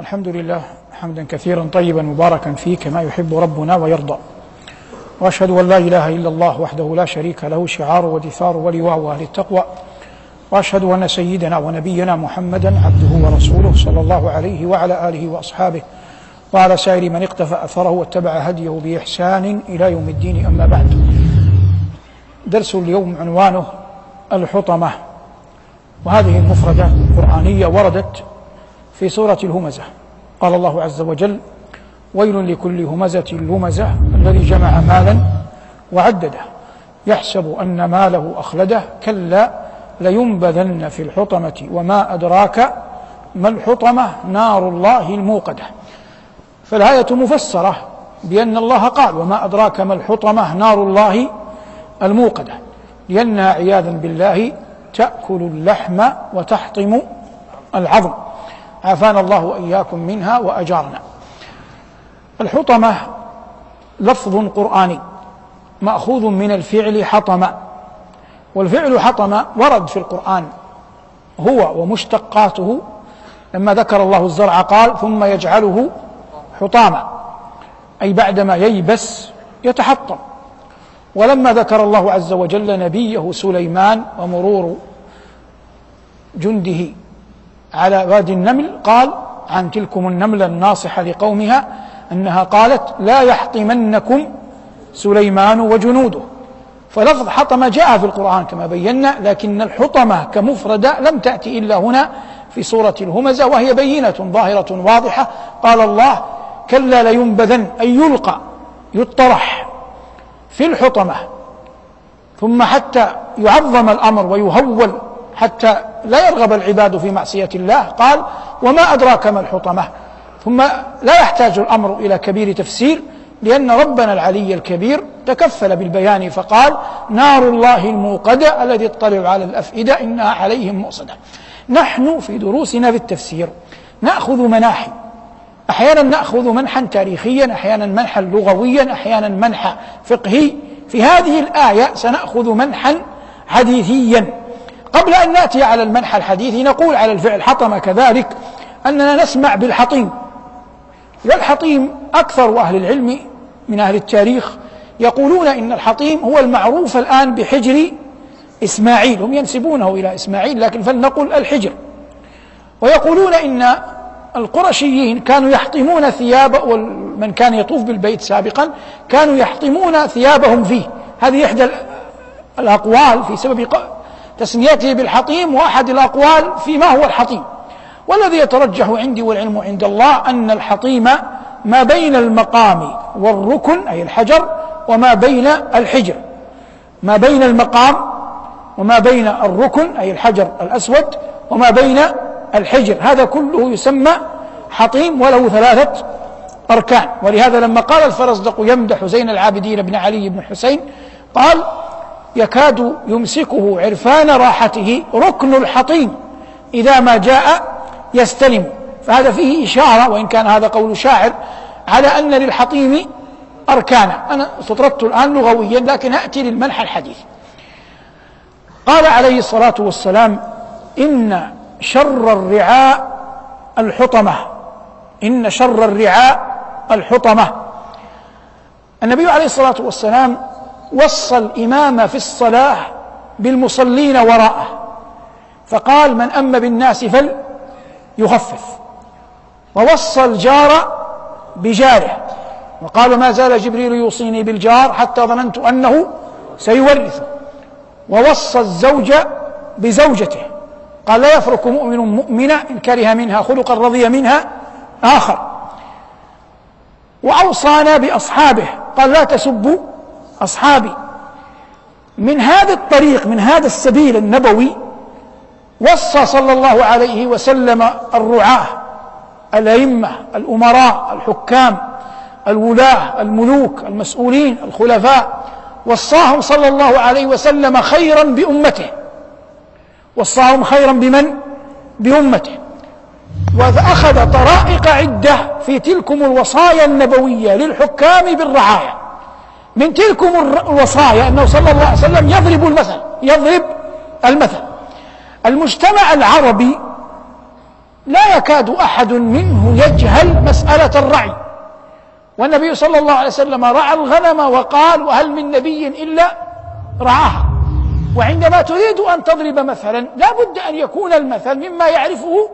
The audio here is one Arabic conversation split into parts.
الحمد لله حمدا كثيرا طيبا مباركا فيه كما يحب ربنا ويرضى. وأشهد أن لا إله إلا الله وحده لا شريك له شعار ودثار ولواء أهل التقوى. وأشهد أن سيدنا ونبينا محمدا عبده ورسوله صلى الله عليه وعلى آله وأصحابه وعلى سائر من اقتفى أثره واتبع هديه بإحسان إلى يوم الدين أما بعد. درس اليوم عنوانه الحطمة. وهذه المفردة القرآنية وردت في سورة الهمزة. قال الله عز وجل ويل لكل همزة لمزة الذي جمع مالا وعدده. يحسب أن ماله أخلده. كلا لينبذن في الحطمة وما أدراك ما الحطمة نار الله الموقدة. فالآية مفسرة بأن الله قال وما أدراك ما الحطمة نار الله الموقدة. لأنها عياذا بالله تأكل اللحم وتحطم العظم. عافانا الله وإياكم منها وأجارنا. الحطمة لفظ قرآني مأخوذ من الفعل حطم والفعل حطم ورد في القرآن هو ومشتقاته. لما ذكر الله الزرع قال ثم يجعله حطاما. أي بعدما ييبس يتحطم. ولما ذكر الله عز وجل نبيه سليمان ومرور جنده على وادي النمل قال عن تلكم النملة الناصحة لقومها أنها قالت لا يحطمنكم سليمان وجنوده. فلفظ حطم جاء في القرآن كما بينا لكن الحطمة كمفردة لم تأتي إلا هنا في سورة الهمزة وهي بينة ظاهرة واضحة. قال الله كلا لينبذن أي يلقى يطرح في الحطمة ثم حتى يعظم الأمر ويهول حتى لا يرغب العباد في معصية الله. قال وما أدراك ما الحطمة؟ ثم لا يحتاج الأمر إلى كبير تفسير لأن ربنا العلي الكبير تكفل بالبيان. فقال نار الله الموقدة الذي اطلع على الأفئدة إنها عليهم مؤصدة. نحن في دروسنا في التفسير نأخذ مناحي. أحيانا نأخذ منحا تاريخيا أحيانا منحا لغويا أحيانا منحا فقهي. في هذه الآية سنأخذ منحا حديثيا. قبل أن نأتي على المنحى الحديثي نقول على الفعل حطم كذلك أننا نسمع بالحطيم. والحطيم أكثر أهل العلم من أهل التاريخ يقولون إن الحطيم هو المعروف الآن بحجر إسماعيل. هم ينسبونه إلى إسماعيل لكن فلنقل الحجر. ويقولون إن القرشيين كانوا يحطمون ثياب ومن كان يطوف بالبيت سابقا كانوا يحطمون ثيابهم فيه. هذه إحدى الأقوال في سبب تسميته بالحطيم وأحد الأقوال فيما هو الحطيم. والذي يترجح عندي والعلم عند الله أن الحطيم ما بين المقام والركن أي الحجر وما بين الحجر. ما بين المقام وما بين الركن أي الحجر الأسود وما بين الحجر. هذا كله يسمى حطيم وله ثلاثة أركان. ولهذا لما قال الفرزدق يمدح زين العابدين بن علي بن حسين قال يكاد يمسكه عرفان راحته ركن الحطيم. إذا ما جاء يستلم. فهذا فيه إشارة وإن كان هذا قول شاعر على أن للحطيم أركانا. أنا استطردت الآن لغويا لكن أتي للمنح الحديث. قال عليه الصلاة والسلام إن شر الرعاء الحطمة. إن شر الرعاء الحطمة. النبي عليه الصلاة والسلام وصى الإمام في الصلاة بالمصلين وراءه. فقال من أم بالناس فليخفف ووصى الجار بجاره. وقال ما زال جبريل يوصيني بالجار حتى ظننت أنه سيورثه ووصى الزوج بزوجته. قال لا يفرك مؤمن مؤمنة إن كره منها خلقا رضي منها آخر. وأوصانا بأصحابه. قال لا تسبوا أصحابي. من هذا الطريق من هذا السبيل النبوي وصى صلى الله عليه وسلم الرعاة الأئمة الأمراء الحكام الولاة الملوك المسؤولين الخلفاء وصاهم صلى الله عليه وسلم خيرا بأمته. وصاهم خيرا بمن؟ بأمته. وأخذ طرائق عدة في تلكم الوصايا النبوية للحكام بالرعاية. من تلكم الوصايا أنه صلى الله عليه وسلم يضرب المثل يضرب المثل. المجتمع العربي لا يكاد أحد منه يجهل مسألة الرعي والنبي صلى الله عليه وسلم رعى الغنم وقال وهل من نبي إلا رعاها وعندما تريد أن تضرب مثلا لا بد أن يكون المثل مما يعرفه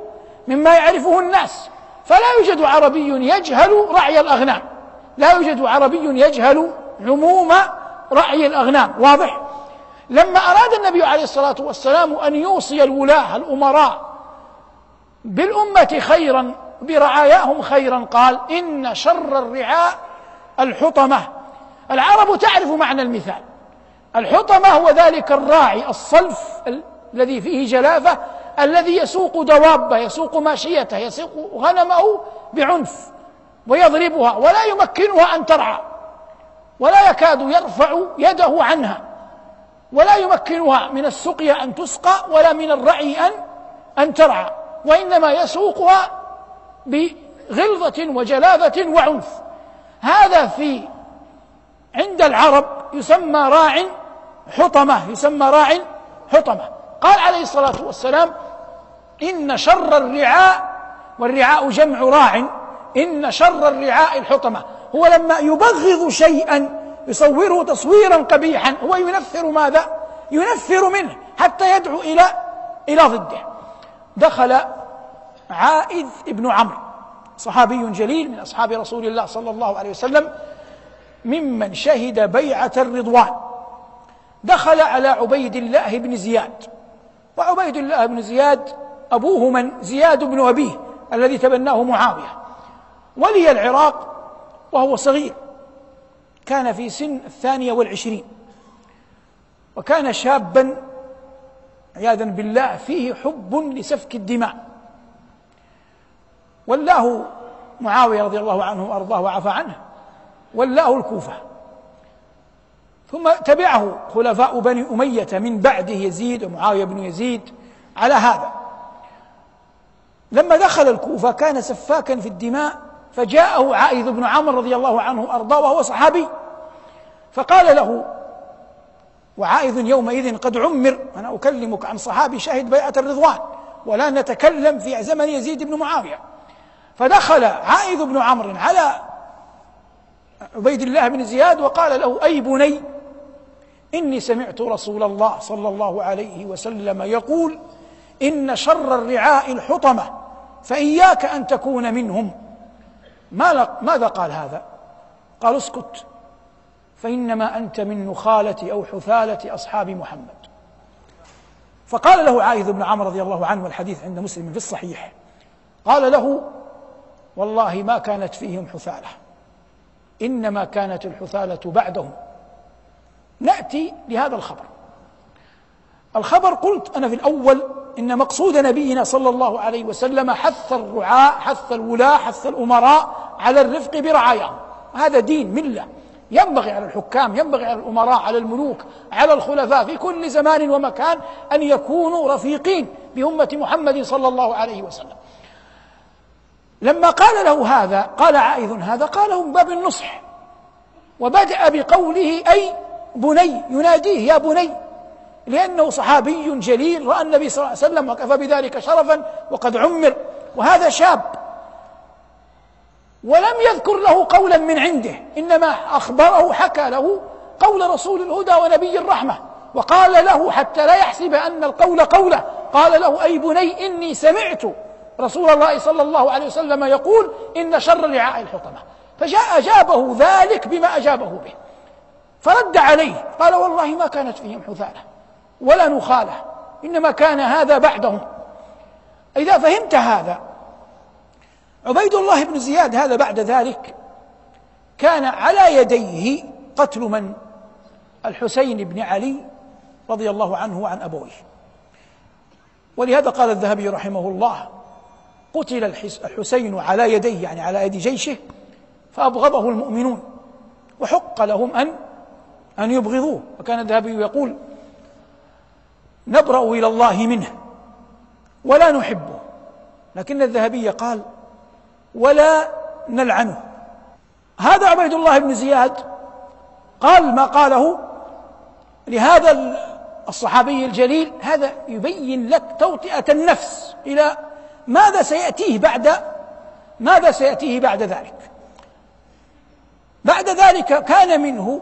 مما يعرفه الناس. فلا يوجد عربي يجهل رعي الأغنام. لا يوجد عربي يجهل عموم رعي الأغنام. واضح؟ لما أراد النبي عليه الصلاة والسلام أن يوصي الولاة الأمراء بالأمة خيرا برعاياهم خيرا قال إن شر الرعاء الحطمة. العرب تعرف معنى المثال. الحطمة هو ذلك الراعي الصلف الذي فيه جلافة الذي يسوق دوابه يسوق ماشيته يسوق غنمه بعنف ويضربها ولا يمكنها أن ترعى. ولا يكاد يرفع يده عنها ولا يمكنها من السقيا أن تسقى ولا من الرعي أن أن ترعى وإنما يسوقها بغلظة وجلاذة وعنف. هذا في عند العرب يسمى راع حطمة يسمى راع حطمة. قال عليه الصلاة والسلام إن شر الرعاء والرعاء جمع راع إن شر الرعاء الحطمة. هو لما يبغض شيئا يصوره تصويرا قبيحا هو ينفر ماذا؟ ينفر منه حتى يدعو إلى إلى ضده. دخل عائذ بن عمرو صحابي جليل من أصحاب رسول الله صلى الله عليه وسلم ممن شهد بيعة الرضوان. دخل على عبيد الله بن زياد. وعبيد الله بن زياد أبوه من؟ زياد بن أبيه الذي تبناه معاوية. ولي العراق وهو صغير. كان في سن الثانية والعشرين. وكان شابا عياذا بالله فيه حب لسفك الدماء. ولاه معاوية رضي الله عنه وأرضاه وعفى عنه. ولاه الكوفة. ثم تبعه خلفاء بني أمية من بعده يزيد ومعاوية بن يزيد على هذا. لما دخل الكوفة كان سفاكا في الدماء فجاءه عائذ بن عمرو رضي الله عنه وأرضاه وهو صحابي. فقال له وعائذ يومئذ قد عمر أنا أكلمك عن صحابي شهد بيعة الرضوان ولا نتكلم في زمن يزيد بن معاوية. فدخل عائذ بن عمرو على عبيد الله بن زياد وقال له أي بني إني سمعت رسول الله صلى الله عليه وسلم يقول إن شر الرعاء الحطمة فإياك أن تكون منهم. ماذا قال هذا؟ قال اسكت. فإنما أنت من نخالة أو حثالة أصحاب محمد. فقال له عائذ بن عمرو رضي الله عنه والحديث عند مسلم في الصحيح. قال له والله ما كانت فيهم حثالة. إنما كانت الحثالة بعدهم. نأتي لهذا الخبر. الخبر قلت أنا في الأول إن مقصود نبينا صلى الله عليه وسلم حث الرعاة حث الولاة حث الأمراء على الرفق برعاياهم هذا دين ملة. ينبغي على الحكام ينبغي على الأمراء على الملوك على الخلفاء في كل زمان ومكان أن يكونوا رفيقين بأمة محمد صلى الله عليه وسلم. لما قال له هذا قال عائذ هذا قاله من باب النصح. وبدأ بقوله أي بني يناديه يا بني لأنه صحابي جليل رأى النبي صلى الله عليه وسلم وكفى بذلك شرفا وقد عمر. وهذا شاب ولم يذكر له قولا من عنده إنما أخبره حكى له قول رسول الهدى ونبي الرحمة وقال له حتى لا يحسب أن القول قوله. قال له أي بني إني سمعت رسول الله صلى الله عليه وسلم يقول إن شر رعاء الحطمة. فجاء أجابه ذلك بما أجابه به. فرد عليه قال والله ما كانت فيهم حثالة ولا نخالة إنما كان هذا بعدهم. إذا فهمت هذا عبيد الله بن زياد هذا بعد ذلك كان على يديه قتل من؟ الحسين بن علي رضي الله عنه وعن أبويه. ولهذا قال الذهبي رحمه الله قتل الحسين على يديه يعني على يد جيشه فأبغضه المؤمنون وحق لهم أن أن يبغضوه. وكان الذهبي يقول نبرأ إلى الله منه ولا نحبه. لكن الذهبي قال ولا نلعنه. هذا عبيد الله بن زياد قال ما قاله لهذا الصحابي الجليل هذا يبين لك توطئة النفس إلى ماذا سيأتيه بعد ماذا سيأتيه بعد ذلك. بعد ذلك كان منه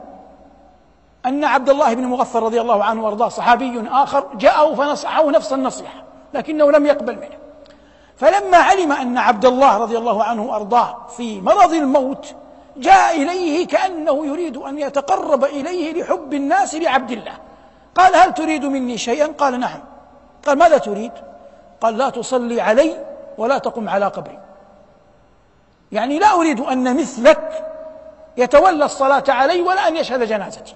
أن عبد الله بن مغفر رضي الله عنه وأرضاه صحابي آخر جاءه فنصحه نفس النصيحة لكنه لم يقبل منه. فلما علم أن عبد الله رضي الله عنه وأرضاه في مرض الموت جاء إليه كأنه يريد أن يتقرب إليه لحب الناس لعبد الله. قال هل تريد مني شيئا؟ قال نعم. قال ماذا تريد؟ قال لا تصلي علي ولا تقم على قبري. يعني لا أريد أن مثلك يتولى الصلاة علي ولا أن يشهد جنازتي.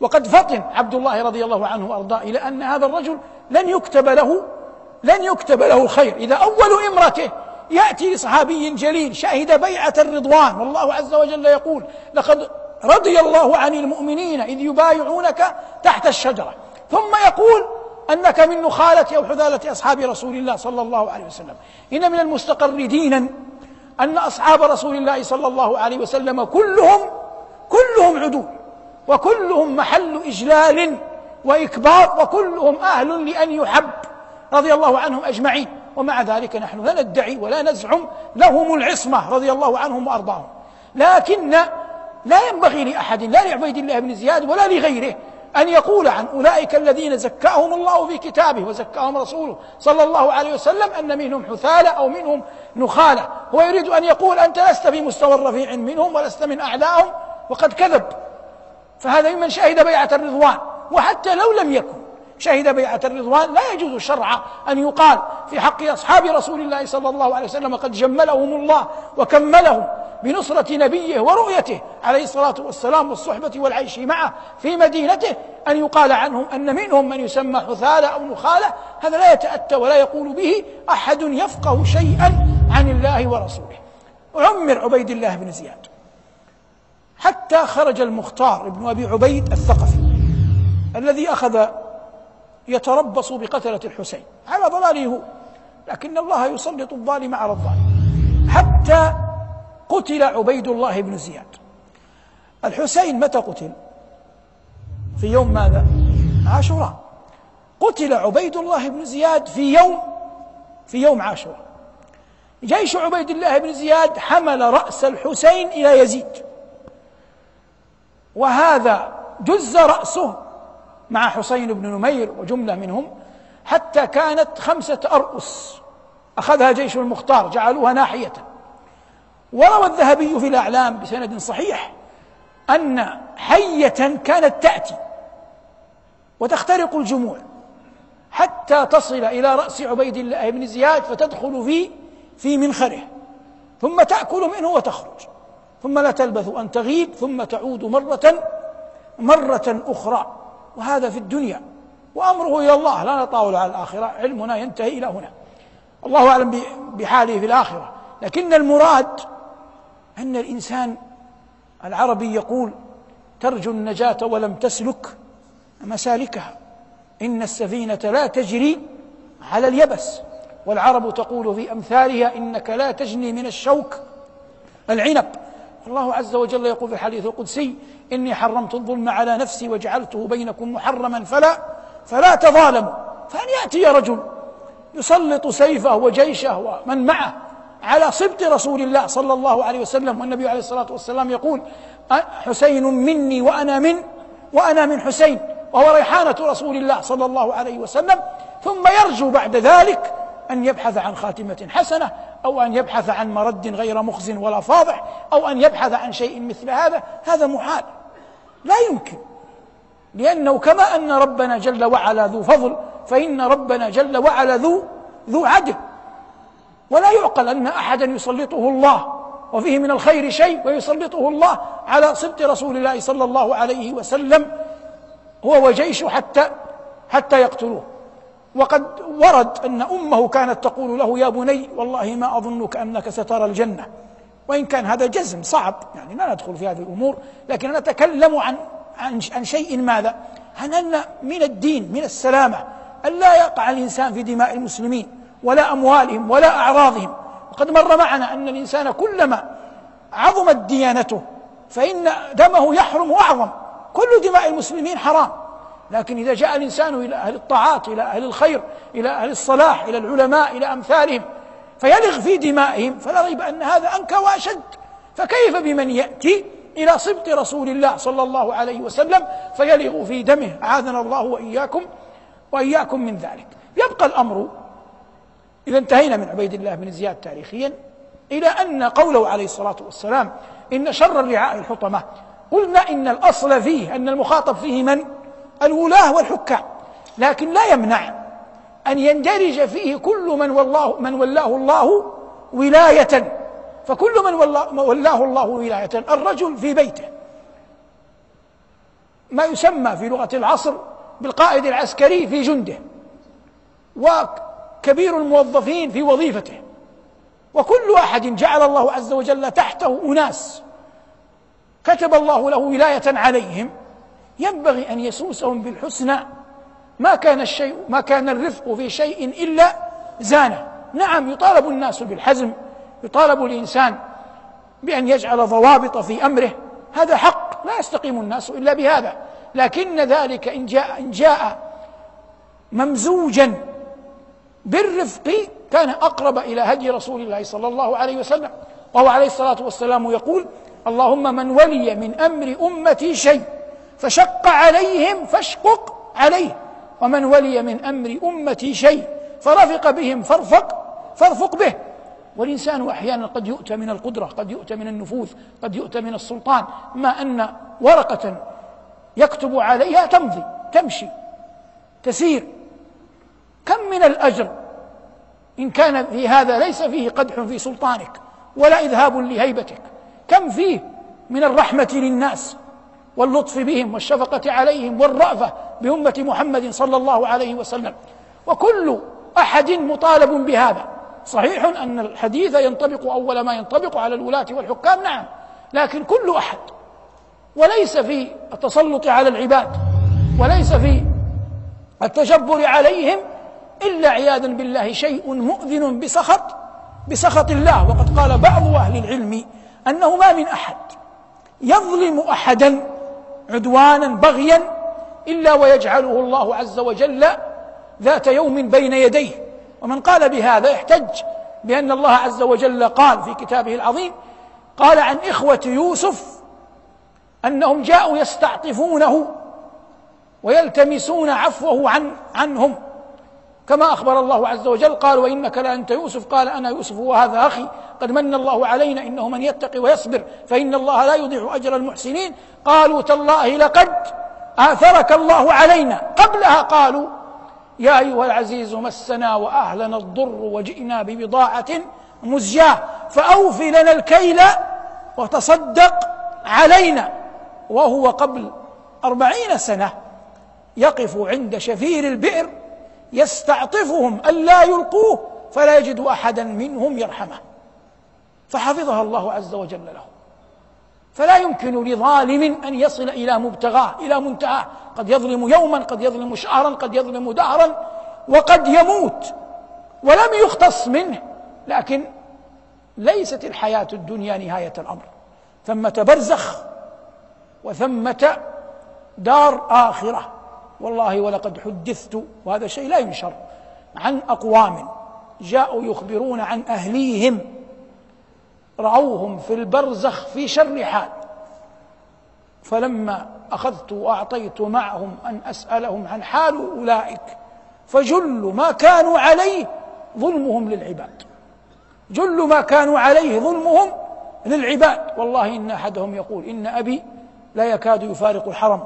وقد فطن عبد الله رضي الله عنه وأرضاه إلى أن هذا الرجل لن يكتب له لن يكتب له الخير. إذا أول إمرته يأتي لصحابي جليل شهد بيعة الرضوان والله عز وجل يقول لقد رضي الله عن المؤمنين إذ يبايعونك تحت الشجرة ثم يقول أنك من نخالة أو حذالة أصحاب رسول الله صلى الله عليه وسلم إن من المستقر دينا أن أصحاب رسول الله صلى الله عليه وسلم كلهم كلهم عدول. وكلهم محل إجلال وإكبار وكلهم أهل لأن يحب رضي الله عنهم أجمعين. ومع ذلك نحن لا ندعي ولا نزعم لهم العصمة رضي الله عنهم وأرضاهم. لكن لا ينبغي لأحد لا لعبيد الله بن زياد ولا لغيره أن يقول عن أولئك الذين زكاهم الله في كتابه وزكاهم رسوله صلى الله عليه وسلم أن منهم حثالة أو منهم نخالة. هو يريد أن يقول أنت لست في مستوى رفيع منهم ولست من أعلاهم وقد كذب. فهذا ممن شهد بيعة الرضوان وحتى لو لم يكن شهد بيعة الرضوان لا يجوز شرعا أن يقال في حق أصحاب رسول الله صلى الله عليه وسلم قد جملهم الله وكملهم بنصرة نبيه ورؤيته عليه الصلاة والسلام والصحبة والعيش معه في مدينته أن يقال عنهم أن منهم من يسمى حثالة أو نخالة هذا لا يتأتى ولا يقول به أحد يفقه شيئا عن الله ورسوله. وعمر عبيد الله بن زياد. حتى خرج المختار ابن أبي عبيد الثقفي الذي أخذ يتربص بقتلة الحسين. على ضلاله هو لكن الله يسلط الظالم على الظالم. حتى قتل عبيد الله بن زياد. الحسين متى قتل؟ في يوم ماذا؟ عاشوراء. قتل عبيد الله بن زياد في يوم في يوم عاشوراء. جيش عبيد الله بن زياد حمل رأس الحسين إلى يزيد. وهذا جز رأسه مع حسين بن نمير وجملة منهم حتى كانت خمسة أرؤس أخذها جيش المختار جعلوها ناحية. وروى الذهبي في الأعلام بسند صحيح أن حية كانت تأتي وتخترق الجموع حتى تصل إلى رأس عبيد الله بن زياد فتدخل في في منخره ثم تأكل منه وتخرج. ثم لا تلبث أن تغيب ثم تعود مرة مرة أخرى. وهذا في الدنيا. وأمره إلى الله لا نطاول على الآخرة علمنا ينتهي إلى هنا. الله أعلم بحاله في الآخرة. لكن المراد أن الإنسان العربي يقول ترجو النجاة ولم تسلك مسالكها. إن السفينة لا تجري على اليبس. والعرب تقول في أمثالها إنك لا تجني من الشوك العنب. الله عز وجل يقول في الحديث القدسي إني حرمت الظلم على نفسي وجعلته بينكم محرما فلا فلا تظالموا. فأن يأتي رجل يسلط سيفه وجيشه ومن معه على صبت رسول الله صلى الله عليه وسلم والنبي عليه الصلاة والسلام يقول حسين مني وأنا من وأنا من حسين. وهو ريحانة رسول الله صلى الله عليه وسلم. ثم يرجو بعد ذلك أن يبحث عن خاتمة حسنة أو أن يبحث عن مرد غير مخز ولا فاضح أو أن يبحث عن شيء مثل هذا هذا محال. لا يمكن. لأنه كما أن ربنا جل وعلا ذو فضل فإن ربنا جل وعلا ذو ذو عدل. ولا يعقل أن أحدا يسلطه الله وفيه من الخير شيء ويسلطه الله على صدق رسول الله صلى الله عليه وسلم هو وجيشه حتى حتى يقتلوه. وقد ورد أن أمه كانت تقول له يا بني والله ما أظنك أنك سترى الجنة. وإن كان هذا جزم صعب يعني لا ندخل في هذه الأمور لكن نتكلم عن عن عن شيء ماذا؟ عن أن من الدين من السلامة أن لا يقع الإنسان في دماء المسلمين ولا أموالهم ولا أعراضهم. وقد مر معنا أن الإنسان كلما عظمت ديانته فإن دمه يحرم أعظم. كل دماء المسلمين حرام. لكن إذا جاء الإنسان إلى أهل الطاعات إلى أهل الخير إلى أهل الصلاح إلى العلماء إلى أمثالهم فيلغ في دمائهم فلا ريب أن هذا أنكى وأشد. فكيف بمن يأتي إلى صبط رسول الله صلى الله عليه وسلم فيلغ في دمه؟ أعاذنا الله وإياكم وإياكم من ذلك. يبقى الأمر إذا انتهينا من عبيد الله بن زياد تاريخيا إلى أن قوله عليه الصلاة والسلام إن شر الرعاء الحطمة. قلنا إن الأصل فيه أن المخاطب فيه من؟ الولاة والحكام. لكن لا يمنع أن يندرج فيه كل من والله من ولاه الله ولاية. فكل من ولاه الله ولاية. الرجل في بيته. ما يسمى في لغة العصر بالقائد العسكري في جنده. وكبير الموظفين في وظيفته. وكل أحد جعل الله عز وجل تحته أناس. كتب الله له ولاية عليهم. ينبغي أن يسوسهم بالحسنى. ما كان الشيء ما كان الرفق في شيء إلا زانه. نعم يطالب الناس بالحزم يطالب الإنسان بأن يجعل ضوابط في أمره. هذا حق لا يستقيم الناس إلا بهذا. لكن ذلك إن جاء, إن جاء ممزوجا بالرفق كان أقرب إلى هدي رسول الله صلى الله عليه وسلم. وهو عليه الصلاة والسلام يقول اللهم من ولي من أمر أمتي شيء فشق عليهم فاشقق عليه. ومن ولي من أمر أمتي شيء فرفق بهم فارفق فارفق به. والإنسان أحيانا قد يؤتى من القدرة قد يؤتى من النفوذ قد يؤتى من السلطان. ما أن ورقة يكتب عليها تمضي تمشي تسير. كم من الأجر؟ إن كان في هذا ليس فيه قدح في سلطانك ولا إذهاب لهيبتك. كم فيه من الرحمة للناس؟ واللطف بهم والشفقة عليهم والرأفة بأمة محمد صلى الله عليه وسلم. وكل أحد مطالب بهذا. صحيح أن الحديث ينطبق أول ما ينطبق على الولاة والحكام نعم لكن كل أحد وليس في التسلط على العباد وليس في التجبر عليهم إلا عياذا بالله شيء مؤذن بسخط بسخط الله. وقد قال بعض أهل العلم أنه ما من أحد يظلم أحدا عدوانا بغيا إلا ويجعله الله عز وجل ذات يوم بين يديه. ومن قال بهذا يحتج بأن الله عز وجل قال في كتابه العظيم قال عن إخوة يوسف أنهم جاءوا يستعطفونه ويلتمسون عفوه عن عنهم. كما أخبر الله عز وجل قال وإنك لأنت يوسف. قال أنا يوسف وهذا أخي قد من الله علينا إنه من يتقي ويصبر فإن الله لا يضيع أجر المحسنين. قالوا تالله لقد آثرك الله علينا. قبلها قالوا يا أيها العزيز مسنا وأهلنا الضر وجئنا ببضاعة مزجاة فأوف لنا الكيل وتصدق علينا. وهو قبل أربعين سنة يقف عند شفير البئر يستعطفهم ألا يلقوه فلا يجد أحدا منهم يرحمه. فحفظها الله عز وجل له. فلا يمكن لظالم أن يصل إلى مبتغاه إلى منتهاه. قد يظلم يوما قد يظلم شهرا قد يظلم دهرا وقد يموت ولم يختص منه. لكن ليست الحياة الدنيا نهاية الأمر. ثمة برزخ وثمة دار آخرة. والله ولقد حدثت وهذا شيء لا ينشر عن أقوام جاءوا يخبرون عن أهليهم رعوهم في البرزخ في شر حال فلما أخذت وأعطيت معهم أن أسألهم عن حال أولئك فجل ما كانوا عليه ظلمهم للعباد جل ما كانوا عليه ظلمهم للعباد والله إن أحدهم يقول إن أبي لا يكاد يفارق الحرم.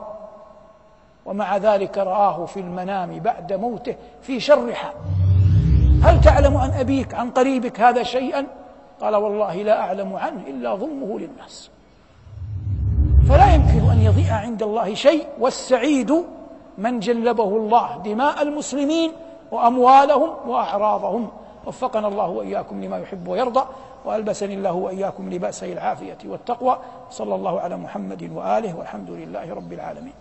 ومع ذلك رآه في المنام بعد موته في شر حال هل تعلم عن أبيك عن قريبك هذا شيئا؟ قال والله لا أعلم عنه إلا ظلمه للناس. فلا يمكن أن يضيع عند الله شيء والسعيد من جلبه الله دماء المسلمين وأموالهم وأعراضهم. وفقنا الله وإياكم لما يحب ويرضى وألبسني الله وإياكم لبأسي العافية والتقوى. صلى الله على محمد وآله والحمد لله رب العالمين.